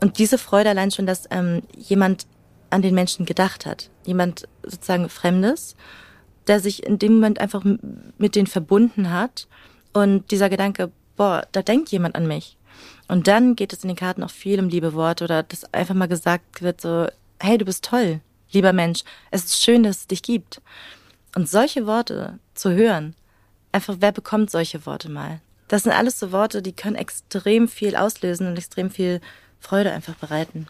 Und diese Freude allein schon, dass ähm, jemand an den Menschen gedacht hat, jemand sozusagen Fremdes, der sich in dem Moment einfach mit denen verbunden hat und dieser Gedanke, boah, da denkt jemand an mich. Und dann geht es in den Karten auch viel um liebe Worte oder dass einfach mal gesagt wird so, hey, du bist toll, lieber Mensch, es ist schön, dass es dich gibt. Und solche Worte zu hören, einfach, wer bekommt solche Worte mal? Das sind alles so Worte, die können extrem viel auslösen und extrem viel Freude einfach bereiten.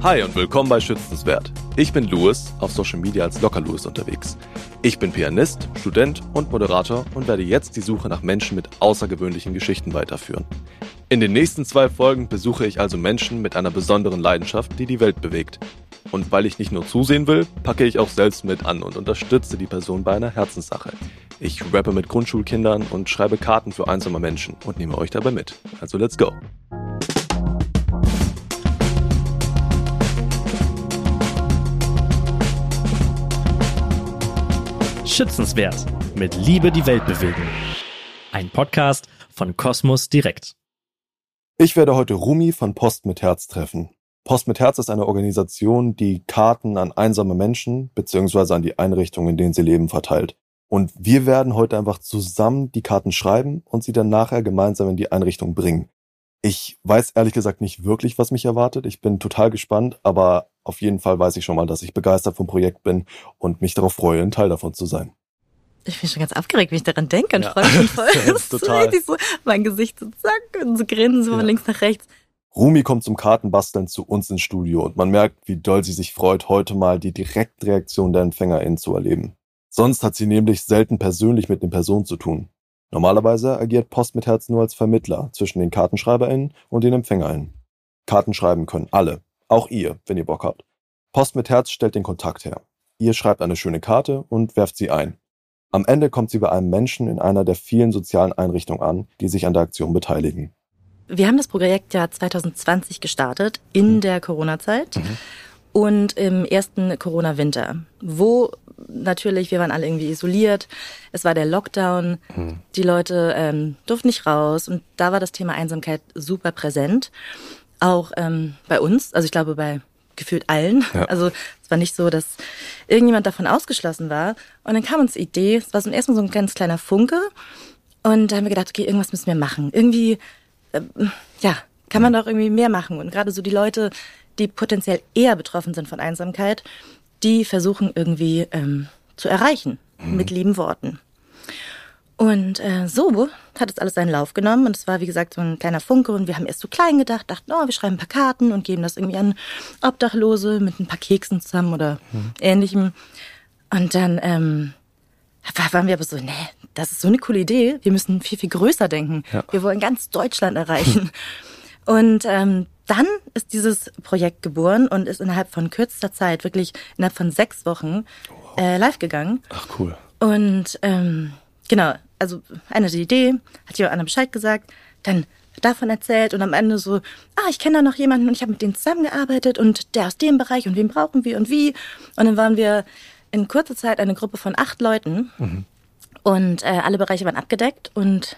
Hi und willkommen bei Schützenswert. Ich bin Louis, auf Social Media als Locker Louis unterwegs. Ich bin Pianist, Student und Moderator und werde jetzt die Suche nach Menschen mit außergewöhnlichen Geschichten weiterführen. In den nächsten zwei Folgen besuche ich also Menschen mit einer besonderen Leidenschaft, die die Welt bewegt. Und weil ich nicht nur zusehen will, packe ich auch selbst mit an und unterstütze die Person bei einer Herzenssache. Ich rappe mit Grundschulkindern und schreibe Karten für einsame Menschen und nehme euch dabei mit. Also let's go! Schützenswert mit Liebe die Welt bewegen. Ein Podcast von Kosmos Direkt. Ich werde heute Rumi von Post mit Herz treffen. Post mit Herz ist eine Organisation, die Karten an einsame Menschen bzw. an die Einrichtungen, in denen sie leben, verteilt. Und wir werden heute einfach zusammen die Karten schreiben und sie dann nachher gemeinsam in die Einrichtung bringen. Ich weiß ehrlich gesagt nicht wirklich, was mich erwartet. Ich bin total gespannt, aber auf jeden Fall weiß ich schon mal, dass ich begeistert vom Projekt bin und mich darauf freue, ein Teil davon zu sein. Ich bin schon ganz aufgeregt, wenn ich daran denke und ja. freue mich voll. das total. So, mein Gesicht so zack und so grinsen so ja. von links nach rechts. Rumi kommt zum Kartenbasteln zu uns ins Studio und man merkt, wie doll sie sich freut, heute mal die Direktreaktion der EmpfängerInnen zu erleben. Sonst hat sie nämlich selten persönlich mit den Personen zu tun. Normalerweise agiert Post mit Herz nur als Vermittler zwischen den KartenschreiberInnen und den EmpfängerInnen. Karten schreiben können alle, auch ihr, wenn ihr Bock habt. Post mit Herz stellt den Kontakt her. Ihr schreibt eine schöne Karte und werft sie ein. Am Ende kommt sie bei einem Menschen in einer der vielen sozialen Einrichtungen an, die sich an der Aktion beteiligen. Wir haben das Projekt ja 2020 gestartet, in mhm. der Corona-Zeit mhm. Und im ersten Corona-Winter, wo natürlich, wir waren alle irgendwie isoliert, es war der Lockdown, mhm. die Leute ähm, durften nicht raus und da war das Thema Einsamkeit super präsent. Auch ähm, bei uns, also ich glaube bei gefühlt allen. Ja. Also es war nicht so, dass irgendjemand davon ausgeschlossen war. Und dann kam uns die Idee, es war so erstmal so ein ganz kleiner Funke. Und da haben wir gedacht, okay, irgendwas müssen wir machen. Irgendwie, äh, ja, kann man doch irgendwie mehr machen. Und gerade so die Leute, die potenziell eher betroffen sind von Einsamkeit, die versuchen irgendwie ähm, zu erreichen mhm. mit lieben Worten. Und äh, so hat es alles seinen Lauf genommen und es war, wie gesagt, so ein kleiner Funke und wir haben erst so klein gedacht, dachten, oh, wir schreiben ein paar Karten und geben das irgendwie an Obdachlose mit ein paar Keksen zusammen oder mhm. ähnlichem. Und dann ähm, waren wir aber so, nee, das ist so eine coole Idee, wir müssen viel, viel größer denken. Ja. Wir wollen ganz Deutschland erreichen. und ähm, dann ist dieses Projekt geboren und ist innerhalb von kürzester Zeit, wirklich innerhalb von sechs Wochen, äh, live gegangen. Ach cool. Und ähm, genau, also eine die Idee, hat jemand anderem Bescheid gesagt, dann davon erzählt und am Ende so, ah, ich kenne da noch jemanden und ich habe mit denen zusammengearbeitet und der aus dem Bereich und wen brauchen wir und wie. Und dann waren wir in kurzer Zeit eine Gruppe von acht Leuten mhm. und äh, alle Bereiche waren abgedeckt und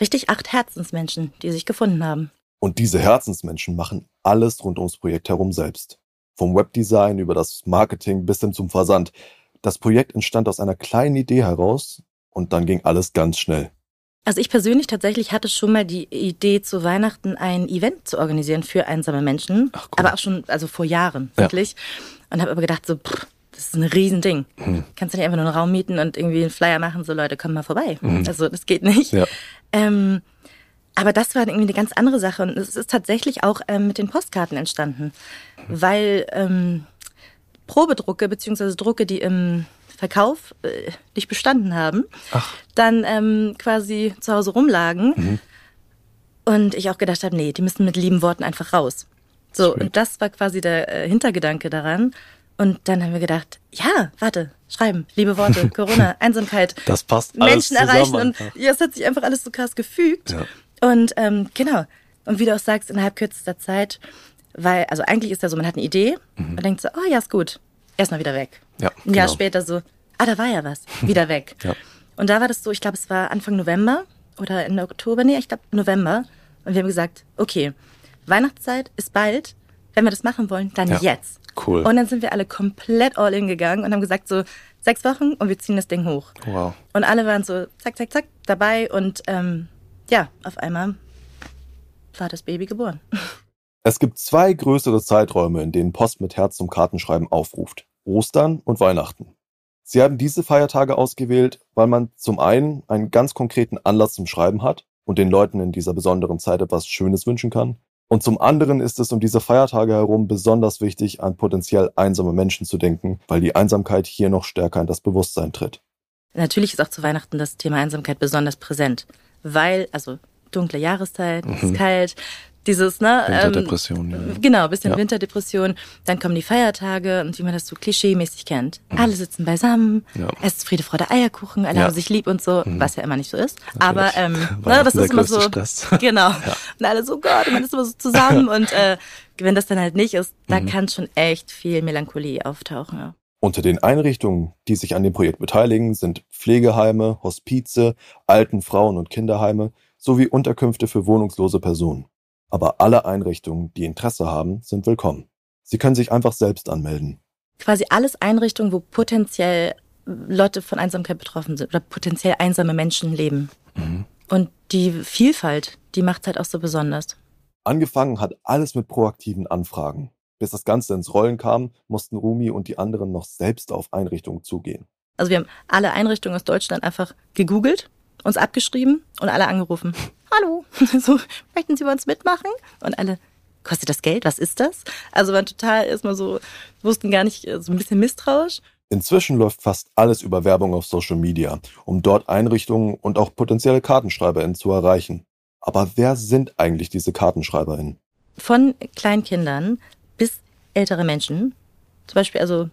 richtig acht Herzensmenschen, die sich gefunden haben. Und diese Herzensmenschen machen alles rund ums Projekt herum selbst. Vom Webdesign über das Marketing bis hin zum Versand. Das Projekt entstand aus einer kleinen Idee heraus und dann ging alles ganz schnell. Also ich persönlich tatsächlich hatte schon mal die Idee, zu Weihnachten ein Event zu organisieren für einsame Menschen. Ach. Aber auch schon, also vor Jahren, wirklich. Ja. Und habe aber gedacht, so, pff, das ist ein Riesending. Mhm. Kannst du nicht einfach nur einen Raum mieten und irgendwie einen Flyer machen, so Leute, komm mal vorbei. Mhm. Also das geht nicht. Ja. Ähm, aber das war irgendwie eine ganz andere Sache. Und es ist tatsächlich auch ähm, mit den Postkarten entstanden. Weil ähm, Probedrucke, beziehungsweise Drucke, die im Verkauf äh, nicht bestanden haben, Ach. dann ähm, quasi zu Hause rumlagen. Mhm. Und ich auch gedacht habe, nee, die müssen mit lieben Worten einfach raus. So, Sweet. und das war quasi der äh, Hintergedanke daran. Und dann haben wir gedacht, ja, warte, schreiben, liebe Worte, Corona, Einsamkeit, das passt Menschen erreichen. Und ja, es hat sich einfach alles so krass gefügt. Ja. Und ähm, genau. Und wie du auch sagst, innerhalb kürzester Zeit, weil, also eigentlich ist ja so, man hat eine Idee mhm. und denkt so, oh ja, ist gut, erstmal wieder weg. Ja, Ein Jahr genau. später so, ah, da war ja was, wieder weg. ja. Und da war das so, ich glaube, es war Anfang November oder Ende Oktober, nee, ich glaube November. Und wir haben gesagt, okay, Weihnachtszeit ist bald. Wenn wir das machen wollen, dann Ja. jetzt. Cool. Und dann sind wir alle komplett all in gegangen und haben gesagt, so sechs Wochen und wir ziehen das Ding hoch. Wow. Und alle waren so zack, zack, zack dabei und ähm, ja, auf einmal war das Baby geboren. Es gibt zwei größere Zeiträume, in denen Post mit Herz zum Kartenschreiben aufruft. Ostern und Weihnachten. Sie haben diese Feiertage ausgewählt, weil man zum einen einen ganz konkreten Anlass zum Schreiben hat und den Leuten in dieser besonderen Zeit etwas Schönes wünschen kann. Und zum anderen ist es um diese Feiertage herum besonders wichtig, an potenziell einsame Menschen zu denken, weil die Einsamkeit hier noch stärker in das Bewusstsein tritt. Natürlich ist auch zu Weihnachten das Thema Einsamkeit besonders präsent, weil, also dunkle Jahreszeit, es ist kalt, dieses, ne? Winterdepression, Ähm, ja. Genau, ein bisschen Ja. Winterdepression. Dann kommen die Feiertage und wie man das so klischeemäßig kennt. Alle sitzen beisammen, Ja. es ist Friede, Freude, Eierkuchen, alle Ja. haben sich lieb und so, was ja immer nicht so ist. Aber ähm, ne, das ist immer so. Stress. Genau. Und alle so, Gott, man ist immer so zusammen und äh, wenn das dann halt nicht ist, da kann schon echt viel Melancholie auftauchen. Unter den Einrichtungen, die sich an dem Projekt beteiligen, sind Pflegeheime, Hospize, Alten-, Frauen- und Kinderheime sowie Unterkünfte für wohnungslose Personen. Aber alle Einrichtungen, die Interesse haben, sind willkommen. Sie können sich einfach selbst anmelden. quasi alles Einrichtungen, wo potenziell Leute von Einsamkeit betroffen sind oder potenziell einsame Menschen leben. Und die Vielfalt, die macht halt auch so besonders. Angefangen hat alles mit proaktiven Anfragen. Bis das Ganze ins Rollen kam, mussten Rumi und die anderen noch selbst auf Einrichtungen zugehen. Also wir haben alle Einrichtungen aus Deutschland einfach gegoogelt, uns abgeschrieben und alle angerufen. Hallo, so, möchten Sie bei uns mitmachen? Und alle, kostet das Geld? Was ist das? Also waren total erstmal so, wussten gar nicht, so ein bisschen misstrauisch. Inzwischen läuft fast alles über Werbung auf Social Media, um dort Einrichtungen und auch potenzielle KartenschreiberInnen zu erreichen. Aber wer sind eigentlich diese KartenschreiberInnen? von kleinen Kindern bis ältere Menschen. Zum Beispiel, also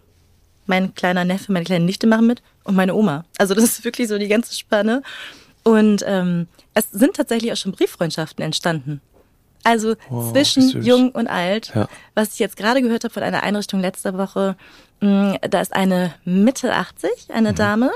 mein kleiner Neffe, meine kleine Nichte machen mit und meine Oma. Also das ist wirklich so die ganze Spanne. Und ähm, es sind tatsächlich auch schon Brieffreundschaften entstanden. Also Wow, zwischen. Jung und Alt. Ja. Was ich jetzt gerade gehört habe von einer Einrichtung letzter Woche, mh, da ist eine Mitte 80, eine Mhm. Dame,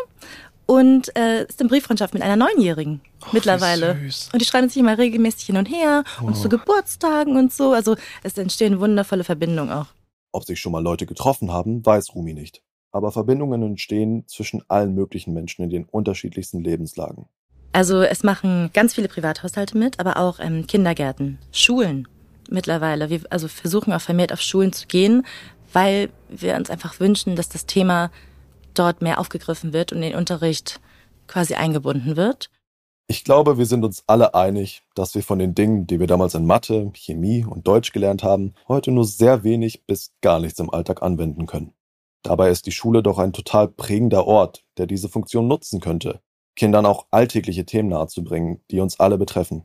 und äh, ist in Brieffreundschaft mit einer Neunjährigen mittlerweile. süß. Und die schreiben sich immer regelmäßig hin und her und zu Geburtstagen und so. Also es entstehen wundervolle Verbindungen auch. Ob sich schon mal Leute getroffen haben, weiß Rumi nicht. Aber Verbindungen entstehen zwischen allen möglichen Menschen in den unterschiedlichsten Lebenslagen. Also es machen ganz viele Privathaushalte mit, aber auch ähm, Kindergärten, Schulen mittlerweile. Wir also versuchen auch vermehrt auf Schulen zu gehen, weil wir uns einfach wünschen, dass das Thema dort mehr aufgegriffen wird und in den Unterricht quasi eingebunden wird. Ich glaube, wir sind uns alle einig, dass wir von den Dingen, die wir damals in Mathe, Chemie und Deutsch gelernt haben, heute nur sehr wenig bis gar nichts im Alltag anwenden können. Dabei ist die Schule doch ein total prägender Ort, der diese Funktion nutzen könnte, Kindern auch alltägliche Themen nahezubringen, die uns alle betreffen.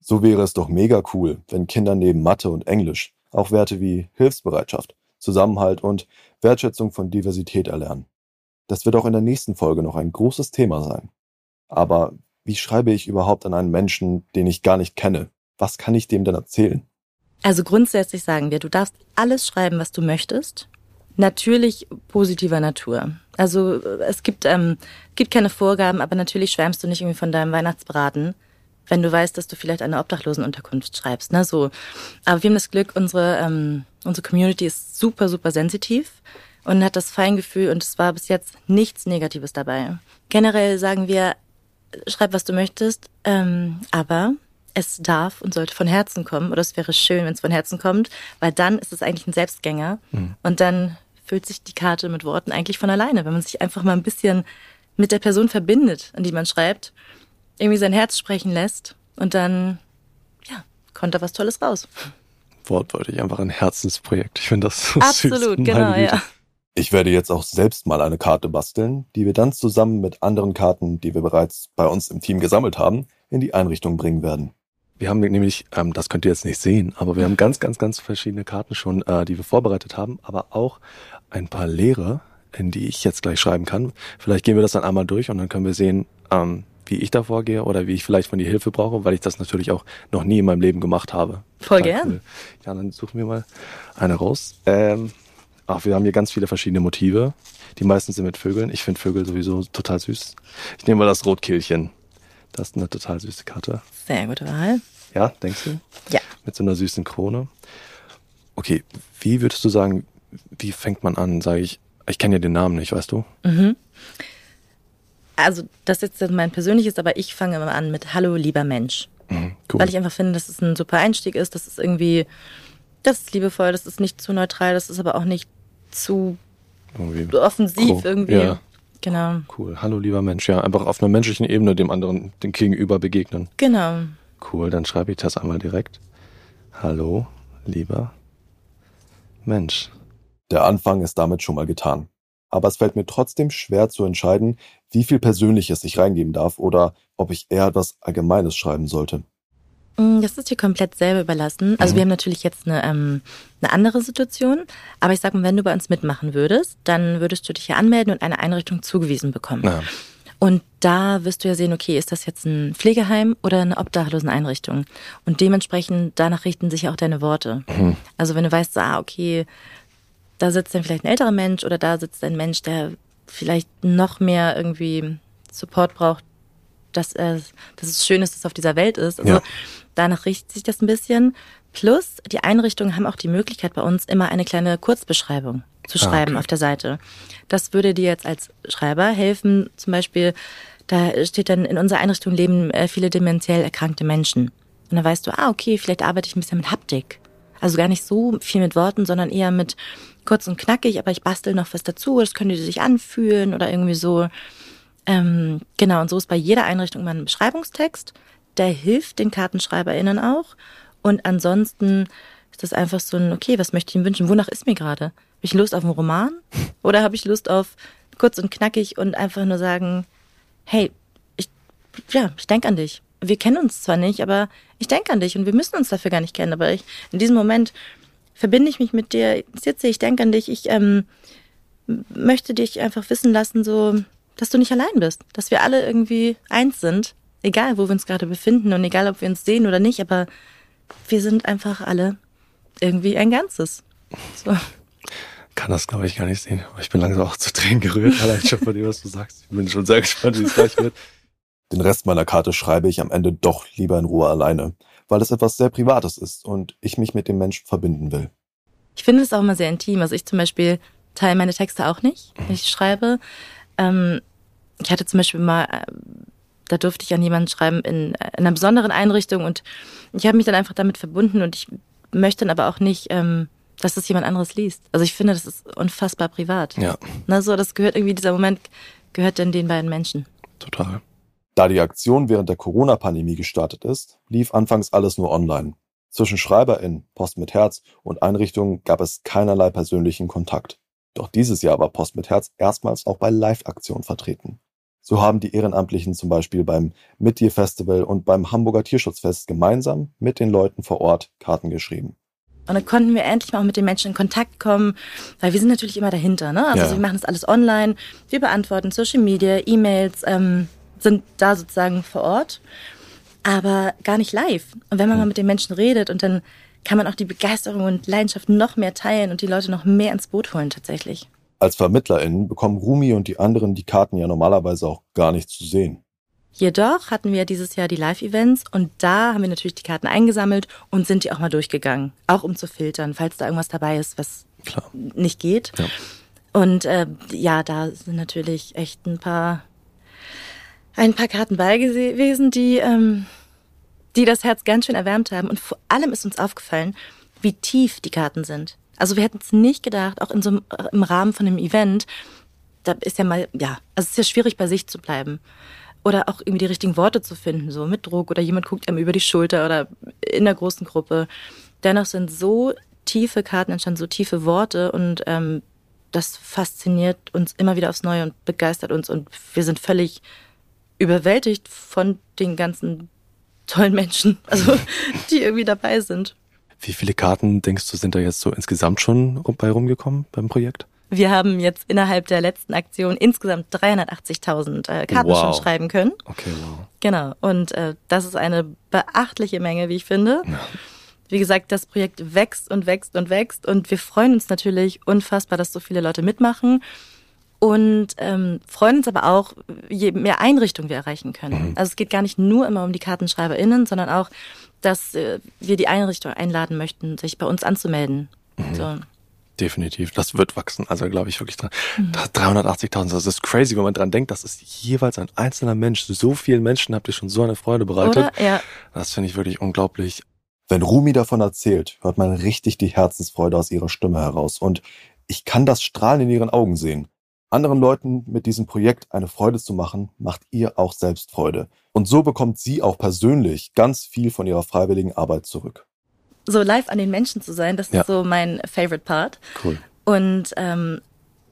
So wäre es doch mega cool, wenn Kinder neben Mathe und Englisch auch Werte wie Hilfsbereitschaft, Zusammenhalt und Wertschätzung von Diversität erlernen. Das wird auch in der nächsten Folge noch ein großes Thema sein. Aber wie schreibe ich überhaupt an einen Menschen, den ich gar nicht kenne? Was kann ich dem denn erzählen? Also grundsätzlich sagen wir, du darfst alles schreiben, was du möchtest. Natürlich positiver Natur. Also äh, es gibt, ähm, gibt keine Vorgaben, aber natürlich schwärmst du nicht irgendwie von deinem Weihnachtsbraten, wenn du weißt, dass du vielleicht eine Obdachlosenunterkunft schreibst. Ne? So. Aber wir haben das Glück, unsere, ähm, unsere Community ist super, super sensitiv und hat das Feingefühl und es war bis jetzt nichts Negatives dabei. Generell sagen wir, schreib, was du möchtest, ähm, aber es darf und sollte von Herzen kommen. Oder es wäre schön, wenn es von Herzen kommt, weil dann ist es eigentlich ein Selbstgänger. Und dann füllt sich die Karte mit Worten eigentlich von alleine, wenn man sich einfach mal ein bisschen mit der Person verbindet, an die man schreibt, irgendwie sein Herz sprechen lässt und dann, ja, kommt da was Tolles raus. Wortwörtlich einfach ein Herzensprojekt. Ich finde das so süß. Absolut, genau, ja. Ich werde jetzt auch selbst mal eine Karte basteln, die wir dann zusammen mit anderen Karten, die wir bereits bei uns im Team gesammelt haben, in die Einrichtung bringen werden. Wir haben nämlich, ähm, das könnt ihr jetzt nicht sehen, aber wir haben ganz, ganz, ganz verschiedene Karten schon, äh, die wir vorbereitet haben, aber auch ein paar leere, in die ich jetzt gleich schreiben kann. Vielleicht gehen wir das dann einmal durch und dann können wir sehen, ähm, wie ich da vorgehe oder wie ich vielleicht von dir Hilfe brauche, weil ich das natürlich auch noch nie in meinem Leben gemacht habe. Voll Total gern. Ja, dann suchen wir mal eine raus. Ähm, Ach, wir haben hier ganz viele verschiedene Motive. Die meisten sind mit Vögeln. Ich finde Vögel sowieso total süß. Ich nehme mal das Rotkehlchen. Das ist eine total süße Karte. Sehr gute Wahl. Ja, denkst du? Ja. Mit so einer süßen Krone. Okay, wie würdest du sagen, wie fängt man an? Sage ich, ich kenne ja den Namen nicht, weißt du? Mhm. Also, das ist jetzt mein persönliches, aber ich fange immer an mit Hallo, lieber Mensch. Mhm, cool. Weil ich einfach finde, dass es ein super Einstieg ist. Das ist irgendwie, das ist liebevoll, das ist nicht zu neutral, das ist aber auch nicht zu Irgendwie. offensiv Cool. irgendwie. Ja. Genau. Cool. Hallo, lieber Mensch. Ja, einfach auf einer menschlichen Ebene dem anderen, dem Gegenüber begegnen. Genau. Cool, dann schreibe ich das einmal direkt. Hallo, lieber Mensch. Der Anfang ist damit schon mal getan. Aber es fällt mir trotzdem schwer zu entscheiden, wie viel Persönliches ich reingeben darf oder ob ich eher etwas Allgemeines schreiben sollte. Mm, Das ist dir komplett selber überlassen. Also Mhm. wir haben natürlich jetzt eine, ähm, eine andere Situation, aber ich sag mal, wenn du bei uns mitmachen würdest, dann würdest du dich ja anmelden und eine Einrichtung zugewiesen bekommen. Ja. Und da wirst du ja sehen, okay, ist das jetzt ein Pflegeheim oder eine Obdachloseneinrichtung? Und dementsprechend, danach richten sich auch deine Worte. Mhm. Also wenn du weißt, so, ah, okay, da sitzt dann vielleicht ein älterer Mensch oder da sitzt ein Mensch, der vielleicht noch mehr irgendwie Support braucht, dass, er, dass es schön ist, dass es auf dieser Welt ist. Also Ja. danach richtet sich das ein bisschen. Plus, die Einrichtungen haben auch die Möglichkeit bei uns immer eine kleine Kurzbeschreibung zu Ah, schreiben okay. auf der Seite. Das würde dir jetzt als Schreiber helfen, zum Beispiel, da steht dann, in unserer Einrichtung leben äh, viele dementiell erkrankte Menschen. Und dann weißt du, ah, okay, vielleicht arbeite ich ein bisschen mit Haptik. Also gar nicht so viel mit Worten, sondern eher mit kurz und knackig, aber ich bastel noch was dazu, das können die sich anfühlen oder irgendwie so. Ähm, genau, und so ist bei jeder Einrichtung immer ein Beschreibungstext. Der hilft den KartenschreiberInnen auch. Und ansonsten ist das einfach so ein, okay, was möchte ich ihm wünschen? Wonach ist mir gerade? Habe ich Lust auf einen Roman? Oder habe ich Lust auf kurz und knackig und einfach nur sagen, hey, ich, ja, ich denke an dich. Wir kennen uns zwar nicht, aber ich denke an dich und wir müssen uns dafür gar nicht kennen. Aber ich, in diesem Moment verbinde ich mich mit dir, sitze, ich denke an dich, ich ähm, möchte dich einfach wissen lassen, so, dass du nicht allein bist, dass wir alle irgendwie eins sind, egal wo wir uns gerade befinden und egal ob wir uns sehen oder nicht, aber wir sind einfach alle irgendwie ein Ganzes. So. Kann das, glaube ich, gar nicht sehen. Aber ich bin langsam auch zu Tränen gerührt, allein schon von dem, was du sagst. Ich bin schon sehr gespannt, wie es gleich wird. Den Rest meiner Karte schreibe ich am Ende doch lieber in Ruhe alleine, weil es etwas sehr Privates ist und ich mich mit dem Menschen verbinden will. Ich finde es auch immer sehr intim. Also ich zum Beispiel teile meine Texte auch nicht, wenn ich schreibe. Ähm, ich hatte zum Beispiel mal, äh, da durfte ich an jemanden schreiben in, in einer besonderen Einrichtung und ich habe mich dann einfach damit verbunden und ich möchte dann aber auch nicht, ähm, dass das jemand anderes liest. Also ich finde, das ist unfassbar privat. Ja, Na so, das gehört irgendwie, dieser Moment gehört dann den beiden Menschen. total. Da die Aktion während der Corona-Pandemie gestartet ist, lief anfangs alles nur online. Zwischen SchreiberInnen, Post mit Herz und Einrichtungen gab es keinerlei persönlichen Kontakt. Doch dieses Jahr war Post mit Herz erstmals auch bei Live-Aktionen vertreten. So haben die Ehrenamtlichen zum Beispiel beim Mittier-Festival und beim Hamburger Tierschutzfest gemeinsam mit den Leuten vor Ort Karten geschrieben. Und dann konnten wir endlich mal auch mit den Menschen in Kontakt kommen, weil wir sind natürlich immer dahinter. Ne? Also Ja. wir machen das alles online, wir beantworten Social Media, E-Mails, ähm, sind da sozusagen vor Ort, aber gar nicht live. Und wenn man mal mit den Menschen redet und dann kann man auch die Begeisterung und Leidenschaft noch mehr teilen und die Leute noch mehr ins Boot holen tatsächlich. Als VermittlerInnen bekommen Rumi und die anderen die Karten ja normalerweise auch gar nicht zu sehen. Jedoch hatten wir dieses Jahr die Live-Events und da haben wir natürlich die Karten eingesammelt und sind die auch mal durchgegangen. Auch um zu filtern, falls da irgendwas dabei ist, was Klar. nicht geht. Ja. Und äh, ja, da sind natürlich echt ein paar ein paar Karten bei gewesen, die ähm, die das Herz ganz schön erwärmt haben. Und vor allem ist uns aufgefallen, wie tief die Karten sind. Also wir hätten es nicht gedacht, auch in so einem, im Rahmen von einem Event, da ist ja mal, ja, also es ist ja schwierig bei sich zu bleiben. Oder auch irgendwie die richtigen Worte zu finden, so mit Druck oder jemand guckt einem über die Schulter oder in der großen Gruppe. Dennoch sind so tiefe Karten entstanden, so tiefe Worte und ähm, das fasziniert uns immer wieder aufs Neue und begeistert uns und wir sind völlig überwältigt von den ganzen tollen Menschen, also die irgendwie dabei sind. Wie viele Karten, denkst du, sind da jetzt so insgesamt schon bei rumgekommen beim Projekt? Wir haben jetzt innerhalb der letzten Aktion insgesamt 380.000 äh, Karten Wow. schon schreiben können. Okay, wow. Genau. Und äh, das ist eine beachtliche Menge, wie ich finde. wie gesagt, das Projekt wächst und wächst und wächst und wir freuen uns natürlich unfassbar, dass so viele Leute mitmachen und ähm, freuen uns aber auch, je mehr Einrichtungen wir erreichen können. Mhm. Also es geht gar nicht nur immer um die KartenschreiberInnen, sondern auch, dass äh, wir die Einrichtung einladen möchten, sich bei uns anzumelden. Mhm. So. Definitiv, das wird wachsen. Also glaube ich wirklich mhm. 380.000. Das ist crazy, wenn man dran denkt, das ist jeweils ein einzelner Mensch. So vielen Menschen habt ihr schon so eine Freude bereitet. Oder? Ja. Das finde ich wirklich unglaublich. Wenn Rumi davon erzählt, hört man richtig die Herzensfreude aus ihrer Stimme heraus. Und ich kann das Strahlen in ihren Augen sehen. Anderen Leuten mit diesem Projekt eine Freude zu machen, macht ihr auch selbst Freude. Und so bekommt sie auch persönlich ganz viel von ihrer freiwilligen Arbeit zurück. So live an den Menschen zu sein, das ja. ist so mein favorite Part. Cool. Und ähm,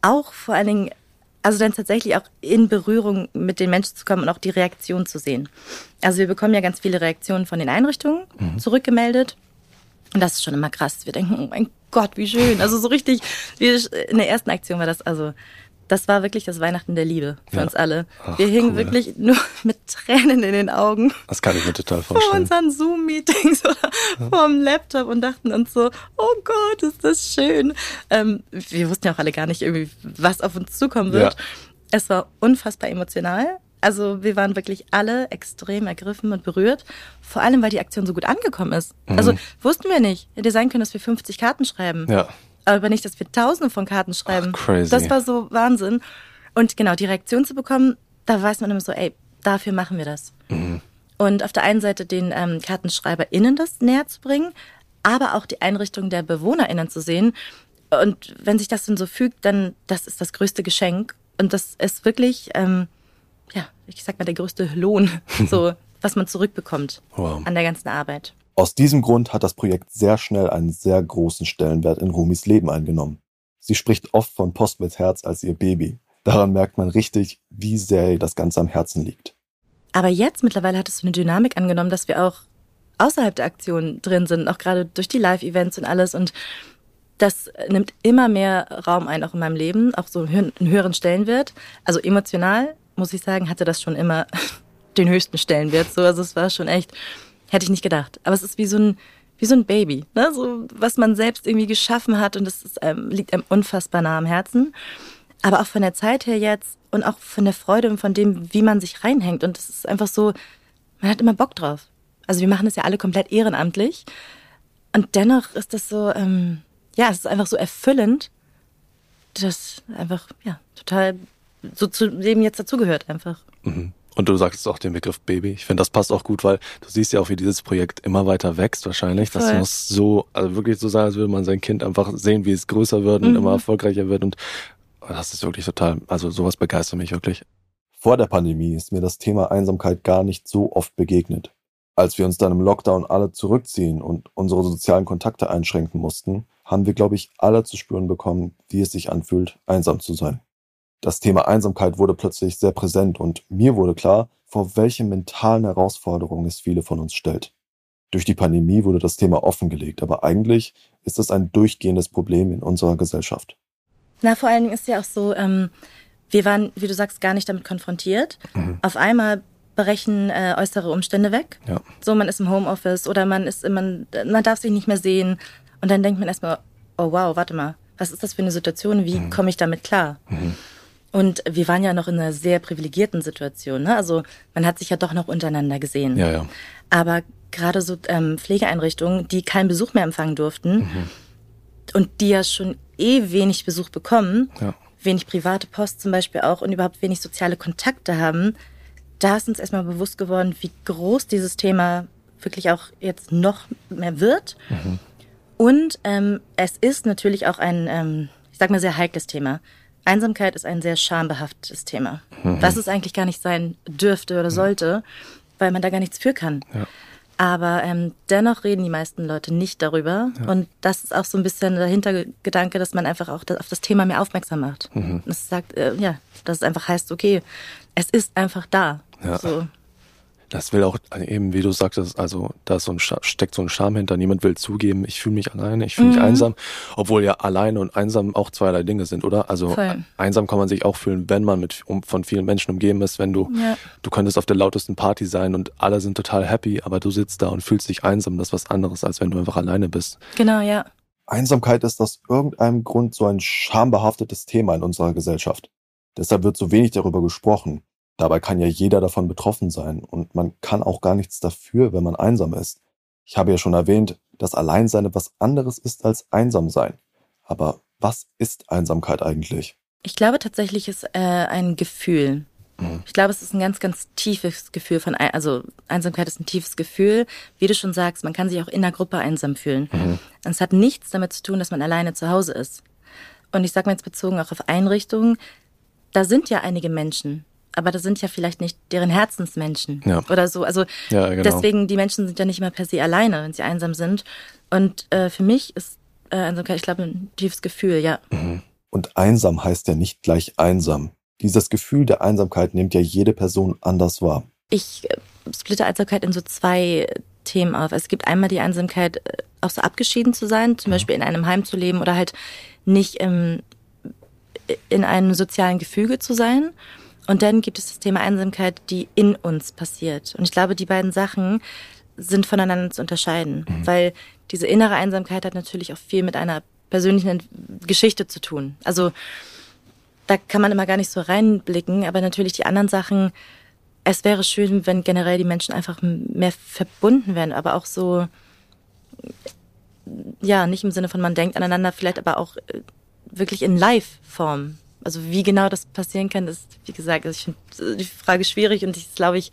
auch vor allen Dingen, also dann tatsächlich auch in Berührung mit den Menschen zu kommen und auch die Reaktion zu sehen. Also wir bekommen ja ganz viele Reaktionen von den Einrichtungen mhm. zurückgemeldet. Und das ist schon immer krass. Wir denken, oh mein Gott, wie schön. Also so richtig, wie in der ersten Aktion war das also das war wirklich das Weihnachten der Liebe für ja. uns alle. Ach, wir hingen cool. wirklich nur mit Tränen in den Augen. Das kann ich mir total vorstellen. Vor unseren Zoom-Meetings oder ja. vor dem Laptop und dachten uns so, oh Gott, ist das schön. Ähm, wir wussten ja auch alle gar nicht irgendwie, was auf uns zukommen wird. Ja. Es war unfassbar emotional. Also wir waren wirklich alle extrem ergriffen und berührt. Vor allem, weil die Aktion so gut angekommen ist. Mhm. Also wussten wir nicht. Hätte sein können, dass wir 50 Karten schreiben. Ja aber nicht, dass wir tausende von Karten schreiben. Ach, crazy. Das war so Wahnsinn. Und genau, die Reaktion zu bekommen, da weiß man immer so, ey, dafür machen wir das. Mhm. Und auf der einen Seite den ähm, KartenschreiberInnen das näher zu bringen, aber auch die Einrichtung der BewohnerInnen zu sehen. Und wenn sich das dann so fügt, dann das ist das größte Geschenk. Und das ist wirklich, ähm, ja, ich sag mal, der größte Lohn, so was man zurückbekommt wow. an der ganzen Arbeit. Aus diesem Grund hat das Projekt sehr schnell einen sehr großen Stellenwert in Rumis Leben eingenommen. Sie spricht oft von Post mit Herz als ihr Baby. Daran merkt man richtig, wie sehr ihr das Ganze am Herzen liegt. Aber jetzt mittlerweile hat es so eine Dynamik angenommen, dass wir auch außerhalb der Aktion drin sind, auch gerade durch die Live-Events und alles. Und das nimmt immer mehr Raum ein, auch in meinem Leben, auch so einen höheren Stellenwert. Also emotional, muss ich sagen, hatte das schon immer den höchsten Stellenwert. So, also es war schon echt Hätte ich nicht gedacht. Aber es ist wie so ein, wie so ein Baby, ne? so, was man selbst irgendwie geschaffen hat und das ist, ähm, liegt einem unfassbar nah am Herzen. Aber auch von der Zeit her jetzt und auch von der Freude und von dem, wie man sich reinhängt. Und es ist einfach so, man hat immer Bock drauf. Also wir machen das ja alle komplett ehrenamtlich. Und dennoch ist das so, ähm, ja, es ist einfach so erfüllend, dass einfach, ja, total so zu dem jetzt dazugehört einfach. Mhm. Und du sagst auch den Begriff Baby. Ich finde, das passt auch gut, weil du siehst ja auch, wie dieses Projekt immer weiter wächst wahrscheinlich. Das Voll. muss so, also wirklich so sein, als würde man sein Kind einfach sehen, wie es größer wird und mhm. immer erfolgreicher wird. Und das ist wirklich total, also sowas begeistert mich wirklich. Vor der Pandemie ist mir das Thema Einsamkeit gar nicht so oft begegnet. Als wir uns dann im Lockdown alle zurückziehen und unsere sozialen Kontakte einschränken mussten, haben wir, glaube ich, alle zu spüren bekommen, wie es sich anfühlt, einsam zu sein. Das Thema Einsamkeit wurde plötzlich sehr präsent und mir wurde klar, vor welche mentalen Herausforderungen es viele von uns stellt. Durch die Pandemie wurde das Thema offengelegt, aber eigentlich ist es ein durchgehendes Problem in unserer Gesellschaft. Na, vor allen Dingen ist ja auch so, ähm, wir waren, wie du sagst, gar nicht damit konfrontiert. Mhm. Auf einmal brechen äh, äußere Umstände weg. Ja. So, man ist im Homeoffice oder man ist, man, man darf sich nicht mehr sehen. Und dann denkt man erstmal, oh wow, warte mal, was ist das für eine Situation? Wie mhm. komme ich damit klar? Mhm. Und wir waren ja noch in einer sehr privilegierten Situation. Ne? Also man hat sich ja doch noch untereinander gesehen. Ja, ja. Aber gerade so ähm, Pflegeeinrichtungen, die keinen Besuch mehr empfangen durften mhm. und die ja schon eh wenig Besuch bekommen, ja. wenig private Post zum Beispiel auch und überhaupt wenig soziale Kontakte haben, da ist uns erstmal bewusst geworden, wie groß dieses Thema wirklich auch jetzt noch mehr wird. Mhm. Und ähm, es ist natürlich auch ein, ähm, ich sag mal, sehr heikles Thema. Einsamkeit ist ein sehr schambehaftetes Thema, mhm. was es eigentlich gar nicht sein dürfte oder sollte, weil man da gar nichts für kann. Ja. Aber ähm, dennoch reden die meisten Leute nicht darüber. Ja. Und das ist auch so ein bisschen der Hintergedanke, dass man einfach auch auf das Thema mehr aufmerksam macht. Mhm. Das sagt, äh, ja, dass es einfach heißt, okay, es ist einfach da. Ja. So. Das will auch eben, wie du sagtest, also da ist so ein steckt so ein Charme hinter. Niemand will zugeben, ich fühle mich alleine, ich fühle mich mhm. einsam, obwohl ja alleine und einsam auch zweierlei Dinge sind, oder? Also Voll. einsam kann man sich auch fühlen, wenn man mit um, von vielen Menschen umgeben ist. Wenn du ja. du könntest auf der lautesten Party sein und alle sind total happy, aber du sitzt da und fühlst dich einsam. Das ist was anderes, als wenn du einfach alleine bist. Genau, ja. Einsamkeit ist aus irgendeinem Grund so ein schambehaftetes Thema in unserer Gesellschaft. Deshalb wird so wenig darüber gesprochen. Dabei kann ja jeder davon betroffen sein und man kann auch gar nichts dafür, wenn man einsam ist. Ich habe ja schon erwähnt, dass Alleinsein etwas anderes ist als einsam sein. Aber was ist Einsamkeit eigentlich? Ich glaube tatsächlich ist äh, ein Gefühl. Mhm. Ich glaube, es ist ein ganz, ganz tiefes Gefühl von, also Einsamkeit ist ein tiefes Gefühl. Wie du schon sagst, man kann sich auch in der Gruppe einsam fühlen. Mhm. Und es hat nichts damit zu tun, dass man alleine zu Hause ist. Und ich sage mal jetzt bezogen auch auf Einrichtungen, da sind ja einige Menschen, aber das sind ja vielleicht nicht deren Herzensmenschen ja. oder so. Also ja, genau. deswegen, die Menschen sind ja nicht immer per se alleine, wenn sie einsam sind. Und äh, für mich ist äh, Einsamkeit, ich glaube, ein tiefes Gefühl, ja. Mhm. Und einsam heißt ja nicht gleich einsam. Dieses Gefühl der Einsamkeit nimmt ja jede Person anders wahr. Ich äh, splitte Einsamkeit in so zwei Themen auf. Es gibt einmal die Einsamkeit, äh, auch so abgeschieden zu sein, zum mhm. Beispiel in einem Heim zu leben oder halt nicht im, in einem sozialen Gefüge zu sein. Und dann gibt es das Thema Einsamkeit, die in uns passiert. Und ich glaube, die beiden Sachen sind voneinander zu unterscheiden, mhm. weil diese innere Einsamkeit hat natürlich auch viel mit einer persönlichen Geschichte zu tun. Also da kann man immer gar nicht so reinblicken, aber natürlich die anderen Sachen, es wäre schön, wenn generell die Menschen einfach mehr verbunden werden, aber auch so, ja, nicht im Sinne von man denkt aneinander, vielleicht aber auch äh, wirklich in Live-Form. Also wie genau das passieren kann, ist, wie gesagt, also ich finde die Frage schwierig und ich glaube ich,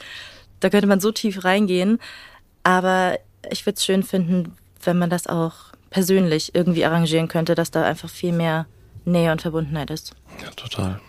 da könnte man so tief reingehen. Aber ich würde es schön finden, wenn man das auch persönlich irgendwie arrangieren könnte, dass da einfach viel mehr Nähe und Verbundenheit ist. Ja, total.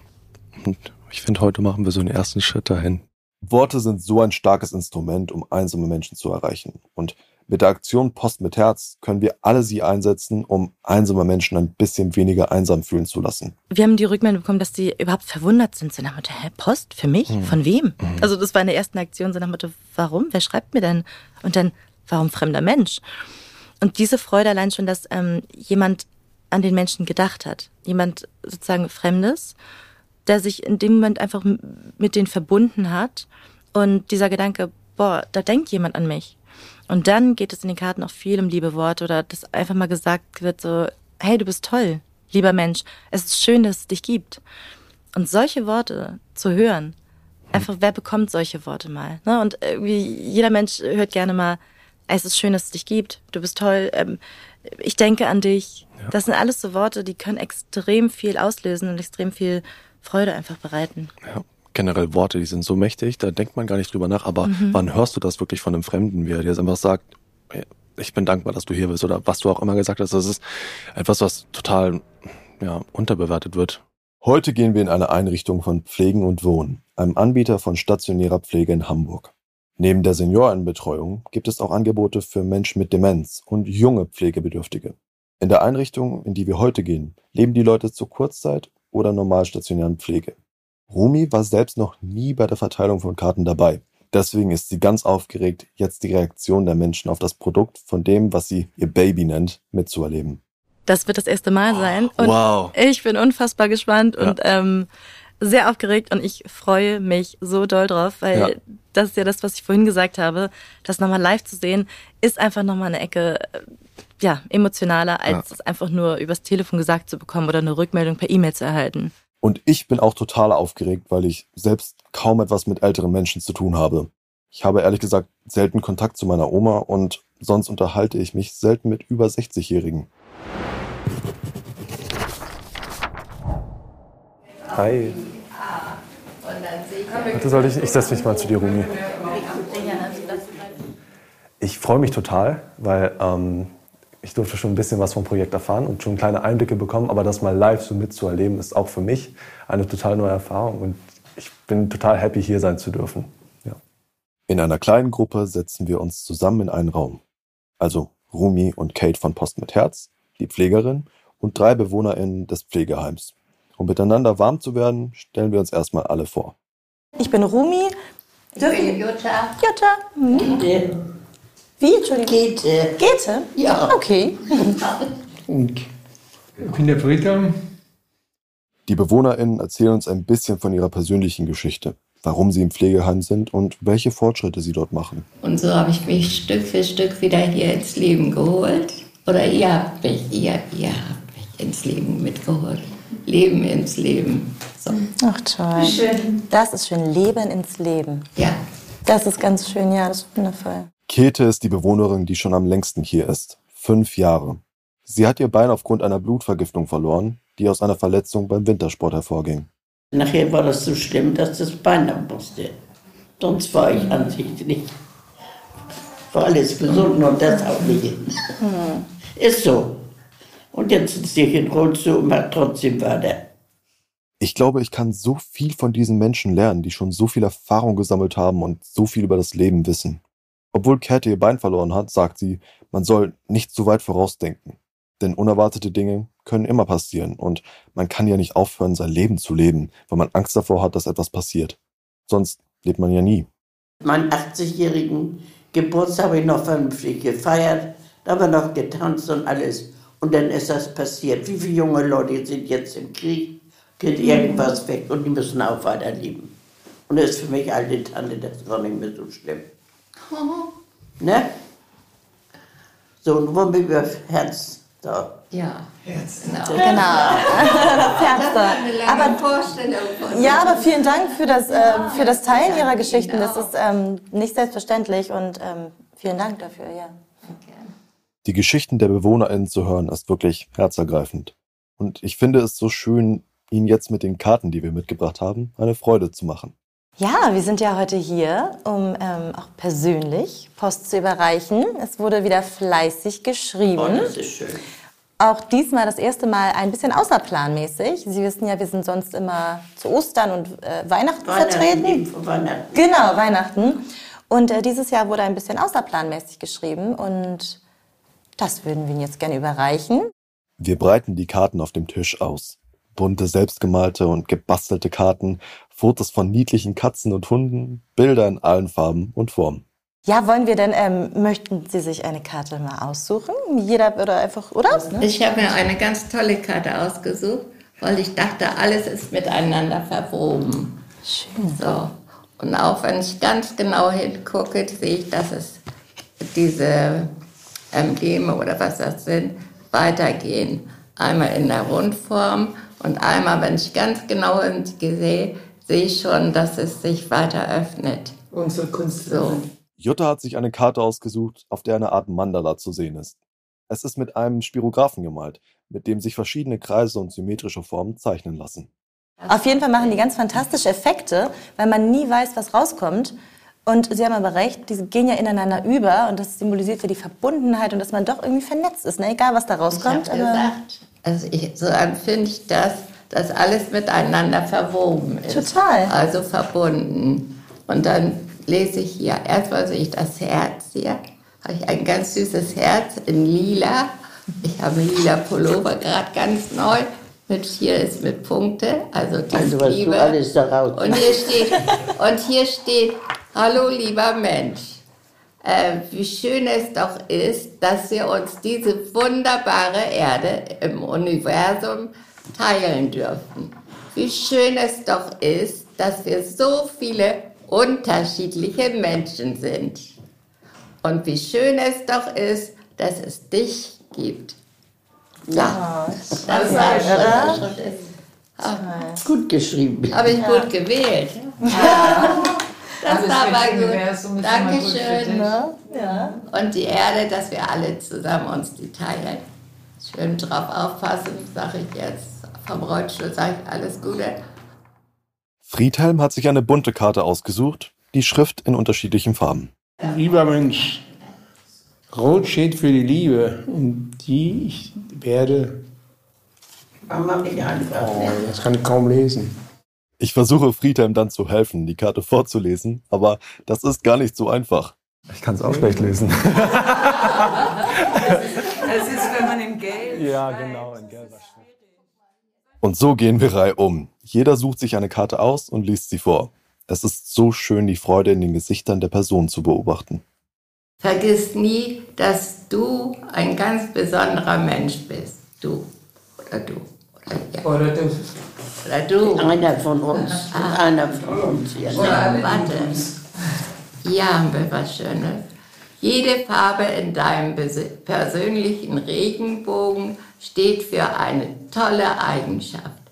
Und ich finde, heute machen wir so einen ersten Schritt dahin. Worte sind so ein starkes Instrument, um einsame Menschen zu erreichen. Und mit der Aktion Post mit Herz können wir alle sie einsetzen, um einsame Menschen ein bisschen weniger einsam fühlen zu lassen. Wir haben die Rückmeldung bekommen, dass sie überhaupt verwundert sind. So nach Motto, hä, Post? Für mich? Mhm. Von wem? Mhm. Also das war in der ersten Aktion so nach Motto, warum? Wer schreibt mir denn? Und dann, warum fremder Mensch? Und diese Freude allein schon, dass ähm, jemand an den Menschen gedacht hat. Jemand sozusagen Fremdes, der sich in dem Moment einfach mit denen verbunden hat. Und dieser Gedanke, boah, da denkt jemand an mich. Und dann geht es in den Karten auch viel um liebe Worte oder dass einfach mal gesagt wird so, hey, du bist toll, lieber Mensch. Es ist schön, dass es dich gibt. Und solche Worte zu hören, einfach, wer bekommt solche Worte mal? Ne? Und irgendwie jeder Mensch hört gerne mal, es ist schön, dass es dich gibt, du bist toll, ähm, ich denke an dich. Ja. Das sind alles so Worte, die können extrem viel auslösen und extrem viel Freude einfach bereiten. Ja generell Worte, die sind so mächtig, da denkt man gar nicht drüber nach. Aber mhm. wann hörst du das wirklich von einem Fremden, wie er dir jetzt einfach sagt, ich bin dankbar, dass du hier bist oder was du auch immer gesagt hast. Das ist etwas, was total ja, unterbewertet wird. Heute gehen wir in eine Einrichtung von Pflegen und Wohnen, einem Anbieter von stationärer Pflege in Hamburg. Neben der Seniorenbetreuung gibt es auch Angebote für Menschen mit Demenz und junge Pflegebedürftige. In der Einrichtung, in die wir heute gehen, leben die Leute zur Kurzzeit oder normal stationären Pflege. Rumi war selbst noch nie bei der Verteilung von Karten dabei. Deswegen ist sie ganz aufgeregt, jetzt die Reaktion der Menschen auf das Produkt von dem, was sie ihr Baby nennt, mitzuerleben. Das wird das erste Mal sein. Und wow. ich bin unfassbar gespannt ja. und ähm, sehr aufgeregt und ich freue mich so doll drauf, weil ja. das ist ja das, was ich vorhin gesagt habe. Das nochmal live zu sehen, ist einfach nochmal eine Ecke äh, ja, emotionaler, als ja. es einfach nur übers Telefon gesagt zu bekommen oder eine Rückmeldung per E-Mail zu erhalten. Und ich bin auch total aufgeregt, weil ich selbst kaum etwas mit älteren Menschen zu tun habe. Ich habe ehrlich gesagt selten Kontakt zu meiner Oma und sonst unterhalte ich mich selten mit über 60-Jährigen. Hi. Warte, soll ich, ich setze mich mal zu dir, Rumi. Ich freue mich total, weil ähm, ich durfte schon ein bisschen was vom Projekt erfahren und schon kleine Einblicke bekommen, aber das mal live so mitzuerleben, ist auch für mich eine total neue Erfahrung und ich bin total happy, hier sein zu dürfen. Ja. In einer kleinen Gruppe setzen wir uns zusammen in einen Raum. Also Rumi und Kate von Post mit Herz, die Pflegerin und drei BewohnerInnen des Pflegeheims. Um miteinander warm zu werden, stellen wir uns erstmal alle vor. Ich bin Rumi, Ich bin Jutta. Jutta. Hm. Wie? Entschuldigung. Käthe. Käthe? Ja. Okay. Und ich bin der Britta. Die BewohnerInnen erzählen uns ein bisschen von ihrer persönlichen Geschichte, warum sie im Pflegeheim sind und welche Fortschritte sie dort machen. Und so habe ich mich Stück für Stück wieder hier ins Leben geholt. Oder ihr habt mich, ihr, ihr habt mich ins Leben mitgeholt. Leben ins Leben. So. Ach toll. Schön. Das ist schön. Leben ins Leben. Ja. Das ist ganz schön, ja, das ist wundervoll. Käthe ist die Bewohnerin, die schon am längsten hier ist. Fünf Jahre. Sie hat ihr Bein aufgrund einer Blutvergiftung verloren, die aus einer Verletzung beim Wintersport hervorging. Nachher war das so schlimm, dass das Bein ab musste. Sonst war ich an sich nicht. War alles gesund und das auch nicht. Ist so. Und jetzt sitze ich in Rollstuhl und mache trotzdem weiter. Ich glaube, ich kann so viel von diesen Menschen lernen, die schon so viel Erfahrung gesammelt haben und so viel über das Leben wissen. Obwohl Käthe ihr Bein verloren hat, sagt sie, man soll nicht zu weit vorausdenken. Denn unerwartete Dinge können immer passieren und man kann ja nicht aufhören, sein Leben zu leben, weil man Angst davor hat, dass etwas passiert. Sonst lebt man ja nie. Meinen 80-jährigen Geburtstag habe ich noch vernünftig gefeiert. Da haben wir noch getanzt und alles. Und dann ist das passiert. Wie viele junge Leute sind jetzt im Krieg, geht irgendwas weg und die müssen auch weiterleben. Und das ist für mich alte Tante, das ist auch nicht mehr so schlimm. Ne? So, und womit wir Herz da. Ja. Genau. Genau. das Herz da. Aber Vorstellung von Ja, aber vielen Dank für das, äh, für das Teilen ja, Ihrer Geschichten. Das genau. ist ähm, nicht selbstverständlich und ähm, vielen Dank dafür, ja. Die Geschichten der BewohnerInnen zu hören, ist wirklich herzergreifend. Und ich finde es so schön, Ihnen jetzt mit den Karten, die wir mitgebracht haben, eine Freude zu machen. Ja, wir sind ja heute hier, um ähm, auch persönlich Post zu überreichen. Es wurde wieder fleißig Oh, geschrieben. das ist schön. Auch diesmal das erste Mal ein bisschen außerplanmäßig. Sie wissen ja, wir sind sonst immer zu Ostern und äh, Weihnachten, vertreten. eben vor Weihnachten. Genau, Weihnachten. Und äh, dieses Jahr wurde ein bisschen außerplanmäßig geschrieben und das würden wir Ihnen jetzt gerne überreichen. Wir breiten die Karten auf dem Tisch aus. Bunte, selbstgemalte und gebastelte Karten, Fotos von niedlichen Katzen und Hunden, Bilder in allen Farben und Formen. Ja, wollen wir denn, ähm, möchten Sie sich eine Karte mal aussuchen? Jeder würde einfach, oder? Ich habe mir eine ganz tolle Karte ausgesucht, weil ich dachte, alles ist miteinander verwoben. Schön. So. Und auch wenn ich ganz genau hingucke, sehe ich, dass es diese Embleme oder was das sind, weitergehen. Einmal in der Rundform und einmal, wenn ich ganz genau hinsehe, sehe ich schon, dass es sich weiter öffnet. Unsere Kunst. So. Jutta hat sich eine Karte ausgesucht, auf der eine Art Mandala zu sehen ist. Es ist mit einem Spirographen gemalt, mit dem sich verschiedene Kreise und symmetrische Formen zeichnen lassen. Auf jeden Fall machen die ganz fantastische Effekte, weil man nie weiß, was rauskommt. Und Sie haben aber recht, die gehen ja ineinander über und das symbolisiert ja die Verbundenheit und dass man doch irgendwie vernetzt ist, ne? egal was da Ich rauskommt. habe gesagt, also ich, so empfinde ich das, dass alles miteinander verwoben ist. Total. Also verbunden. Und dann lese ich hier, erstmal sehe ich das Herz hier. Habe ich ein ganz süßes Herz in lila. Ich habe einen lila Pullover gerade ganz neu. Mit hier ist mit Punkte, also die Also was Liebe. du alles da raus. Und hier steht, und hier steht, hallo lieber Mensch. Äh, wie schön es doch ist, dass wir uns diese wunderbare Erde im Universum teilen dürfen. Wie schön es doch ist, dass wir so viele unterschiedliche Menschen sind. Und wie schön es doch ist, dass es dich gibt. Ja, das war schon. Gut geschrieben. Habe ich gut gewählt. Das Alles war aber gut. Dankeschön. dich. Ja. Und die Erde, dass wir alle zusammen uns die teilen. Schön drauf aufpassen, sage ich jetzt. Vom Rollstuhl sage ich alles Gute. Friedhelm hat sich eine bunte Karte ausgesucht, die Schrift in unterschiedlichen Farben. Lieber Mensch, Rot steht für die Liebe und die ich werde. Oh, das kann ich kaum lesen. Ich versuche Friedhelm dann zu helfen, die Karte vorzulesen, aber das ist gar nicht so einfach. Ich kann es auch schlecht lesen. Es ist, wenn man in Gelb. ja, genau, in gelber Schrift. Und so gehen wir reihum. Jeder sucht sich eine Karte aus und liest sie vor. Es ist so schön, die Freude in den Gesichtern der Person zu beobachten. Vergiss nie, dass du ein ganz besonderer Mensch bist. Du oder du. Oder, du. oder du. Einer von uns. Einer von uns. Ja. So, warte. Hier haben wir was Schönes. Jede Farbe in deinem persönlichen Regenbogen steht für eine tolle Eigenschaft,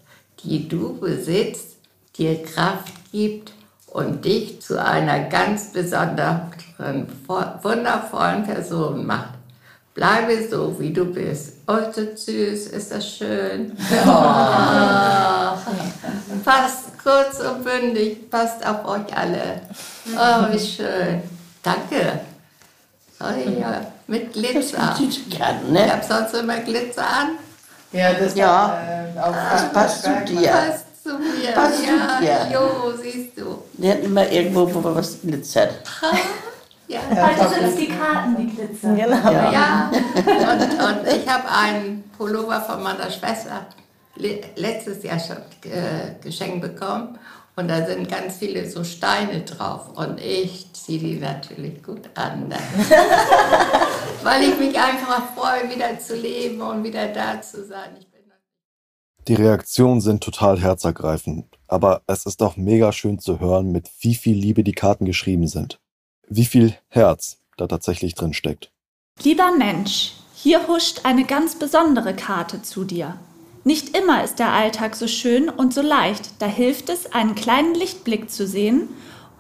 die du besitzt, dir Kraft gibt und dich zu einer ganz besonderen, wundervollen Person macht. Bleibe so, wie du bist. Oh, so süß, ist das schön. Oh. Passt kurz und bündig, passt auf euch alle. Oh, wie schön. Danke. Oh ja, mit Glitzer. Süßigkeiten, Ich ne? habe sonst immer Glitzer an. Ja, das Ja. äh, auf Das passt zu dir. Passt zu mir. Passt zu ja, dir. Jo, siehst du. Der hat immer irgendwo, wo was glitzert. Ja, Heute sind es die Karten, die glitzern. Genau. ja. Und, und ich habe einen Pullover von meiner Schwester le letztes Jahr schon äh, geschenkt bekommen. Und da sind ganz viele so Steine drauf. Und ich ziehe die natürlich gut an. Ne? Weil ich mich einfach freue, wieder zu leben und wieder da zu sein. Ich bin Die Reaktionen sind total herzergreifend, aber es ist auch mega schön zu hören, mit wie viel Liebe die Karten geschrieben sind. Wie viel Herz da tatsächlich drin steckt. Lieber Mensch, hier huscht eine ganz besondere Karte zu dir. Nicht immer ist der Alltag so schön und so leicht. Da hilft es, einen kleinen Lichtblick zu sehen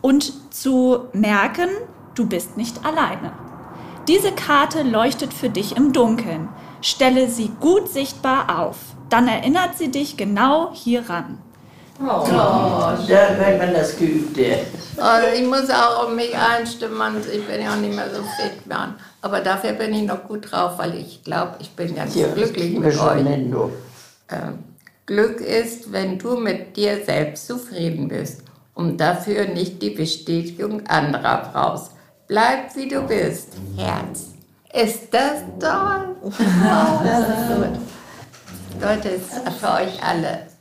und zu merken, du bist nicht alleine. Diese Karte leuchtet für dich im Dunkeln. Stelle sie gut sichtbar auf. Dann erinnert sie dich genau hieran. Da wenn man das geübt. ja. Also ich muss auch auf mich einstimmen, ich bin ja auch nicht mehr so fit, Mann. Aber dafür bin ich noch gut drauf, weil ich glaube, ich bin ganz Ja, glücklich mit euch. Ähm, Glück ist, wenn du mit dir selbst zufrieden bist und dafür nicht die Bestätigung anderer brauchst. Bleib wie du bist, Herz. Ist das toll? Oh, das ist gut. Leute, ist für euch alle.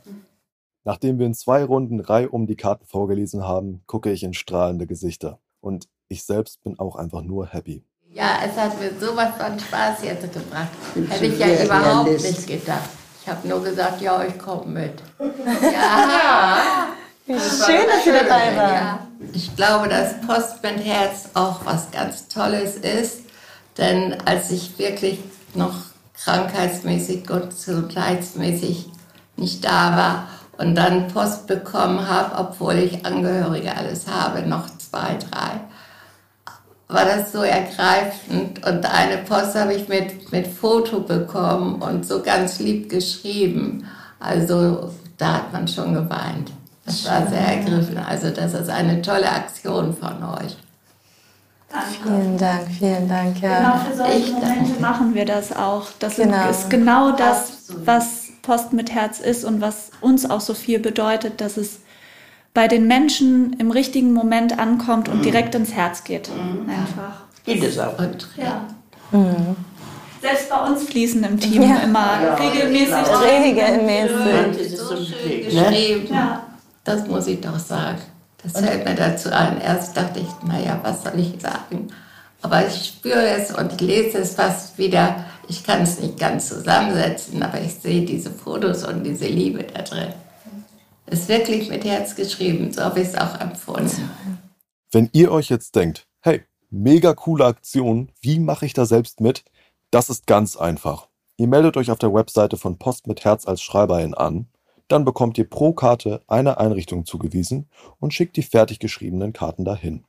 Nachdem wir in zwei Runden Reihe um die Karten vorgelesen haben, gucke ich in strahlende Gesichter. Und ich selbst bin auch einfach nur happy. Ja, es hat mir sowas von Spaß jetzt gebracht. Hätte ich ja überhaupt Realist. nicht gedacht. Ich habe nur gesagt, ja, ich komme mit. Ja, Wie schön, dass Sie dabei waren. ja. Ich glaube, dass Post mit Herz auch was ganz Tolles ist. Denn als ich wirklich noch krankheitsmäßig und gesundheitsmäßig nicht da war und dann Post bekommen habe, obwohl ich Angehörige alles habe, noch zwei, drei, war das so ergreifend. Und eine Post habe ich mit, mit Foto bekommen und so ganz lieb geschrieben. Also da hat man schon geweint. Das war sehr ergriffen. Also das ist eine tolle Aktion von euch. Vielen Dank, vielen Dank. Genau Ja. für solche Ich Momente machen wir das auch. Das Genau. ist genau das, was Post mit Herz ist und was uns auch so viel bedeutet, dass es bei den Menschen im richtigen Moment ankommt und direkt ins Herz geht. Einfach. Geht es auch. Und Ja. Selbst bei uns fließen im Team Ja. immer regelmäßig Regelmäßig. Das so schön ne? geschrieben. Ja. Das muss ich doch sagen. Das fällt mir dazu ein. Erst dachte ich, naja, was soll ich sagen? Aber ich spüre es und ich lese es fast wieder. Ich kann es nicht ganz zusammensetzen, aber ich sehe diese Fotos und diese Liebe da drin. Ist wirklich mit Herz geschrieben, so habe ich es auch empfunden. Wenn ihr euch jetzt denkt, hey, mega coole Aktion, wie mache ich da selbst mit? Das ist ganz einfach. Ihr meldet euch auf der Webseite von Post mit Herz als Schreiberin an, dann bekommt ihr pro Karte eine Einrichtung zugewiesen und schickt die fertig geschriebenen Karten dahin.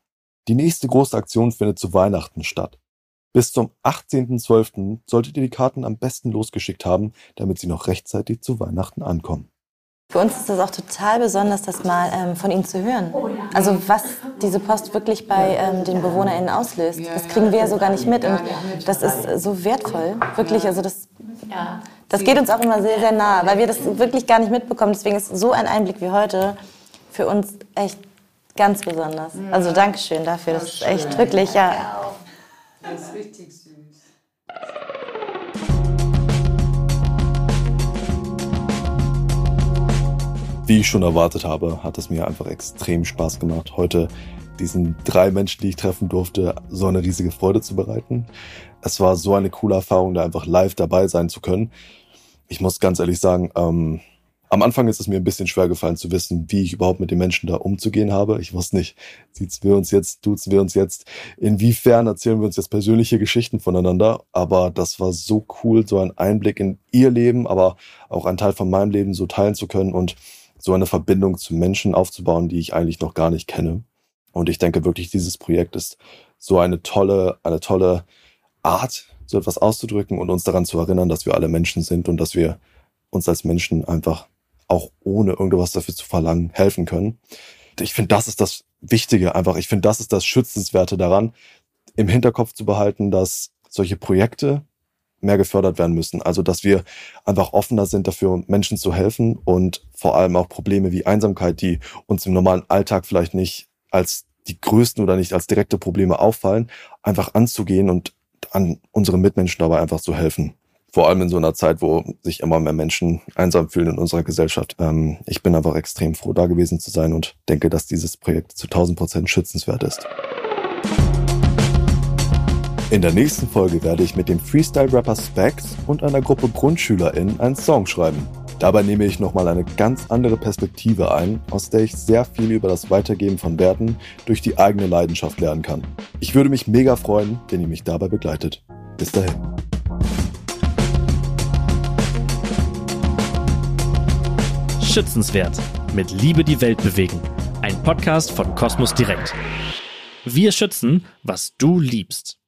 Die nächste große Aktion findet zu Weihnachten statt. Bis zum 18.12. solltet ihr die Karten am besten losgeschickt haben, damit sie noch rechtzeitig zu Weihnachten ankommen. Für uns ist das auch total besonders, das mal ähm, von Ihnen zu hören. Also was diese Post wirklich bei ähm, den BewohnerInnen auslöst. Das kriegen wir ja so gar nicht mit. Und das ist so wertvoll. Wirklich, also das, das geht uns auch immer sehr, sehr nah, weil wir das wirklich gar nicht mitbekommen. Deswegen ist so ein Einblick wie heute für uns echt ganz besonders. Also Dankeschön dafür. Das ist echt wirklich, ja. Das ist richtig süß. Wie ich schon erwartet habe, hat es mir einfach extrem Spaß gemacht, heute diesen drei Menschen, die ich treffen durfte, so eine riesige Freude zu bereiten. Es war so eine coole Erfahrung, da einfach live dabei sein zu können. Ich muss ganz ehrlich sagen, ähm, am Anfang ist es mir ein bisschen schwer gefallen zu wissen, wie ich überhaupt mit den Menschen da umzugehen habe. Ich wusste nicht, sieht's wir uns jetzt, tut's wir uns jetzt, inwiefern erzählen wir uns jetzt persönliche Geschichten voneinander. Aber das war so cool, so einen Einblick in ihr Leben, aber auch einen Teil von meinem Leben so teilen zu können und so eine Verbindung zu Menschen aufzubauen, die ich eigentlich noch gar nicht kenne. Und ich denke wirklich, dieses Projekt ist so eine tolle, eine tolle Art, so etwas auszudrücken und uns daran zu erinnern, dass wir alle Menschen sind und dass wir uns als Menschen einfach auch ohne irgendwas dafür zu verlangen helfen können. Ich finde, das ist das Wichtige einfach. Ich finde, das ist das Schützenswerte daran, im Hinterkopf zu behalten, dass solche Projekte mehr gefördert werden müssen. Also, dass wir einfach offener sind dafür, Menschen zu helfen und vor allem auch Probleme wie Einsamkeit, die uns im normalen Alltag vielleicht nicht als die größten oder nicht als direkte Probleme auffallen, einfach anzugehen und an unsere Mitmenschen dabei einfach zu helfen. Vor allem in so einer Zeit, wo sich immer mehr Menschen einsam fühlen in unserer Gesellschaft. Ähm, ich bin einfach extrem froh, da gewesen zu sein und denke, dass dieses Projekt zu 1000 Prozent schützenswert ist. In der nächsten Folge werde ich mit dem Freestyle-Rapper Specs und einer Gruppe GrundschülerInnen einen Song schreiben. Dabei nehme ich nochmal eine ganz andere Perspektive ein, aus der ich sehr viel über das Weitergeben von Werten durch die eigene Leidenschaft lernen kann. Ich würde mich mega freuen, wenn ihr mich dabei begleitet. Bis dahin. Schützenswert. Mit Liebe die Welt bewegen. Ein Podcast von Kosmos Direkt. Wir schützen, was du liebst.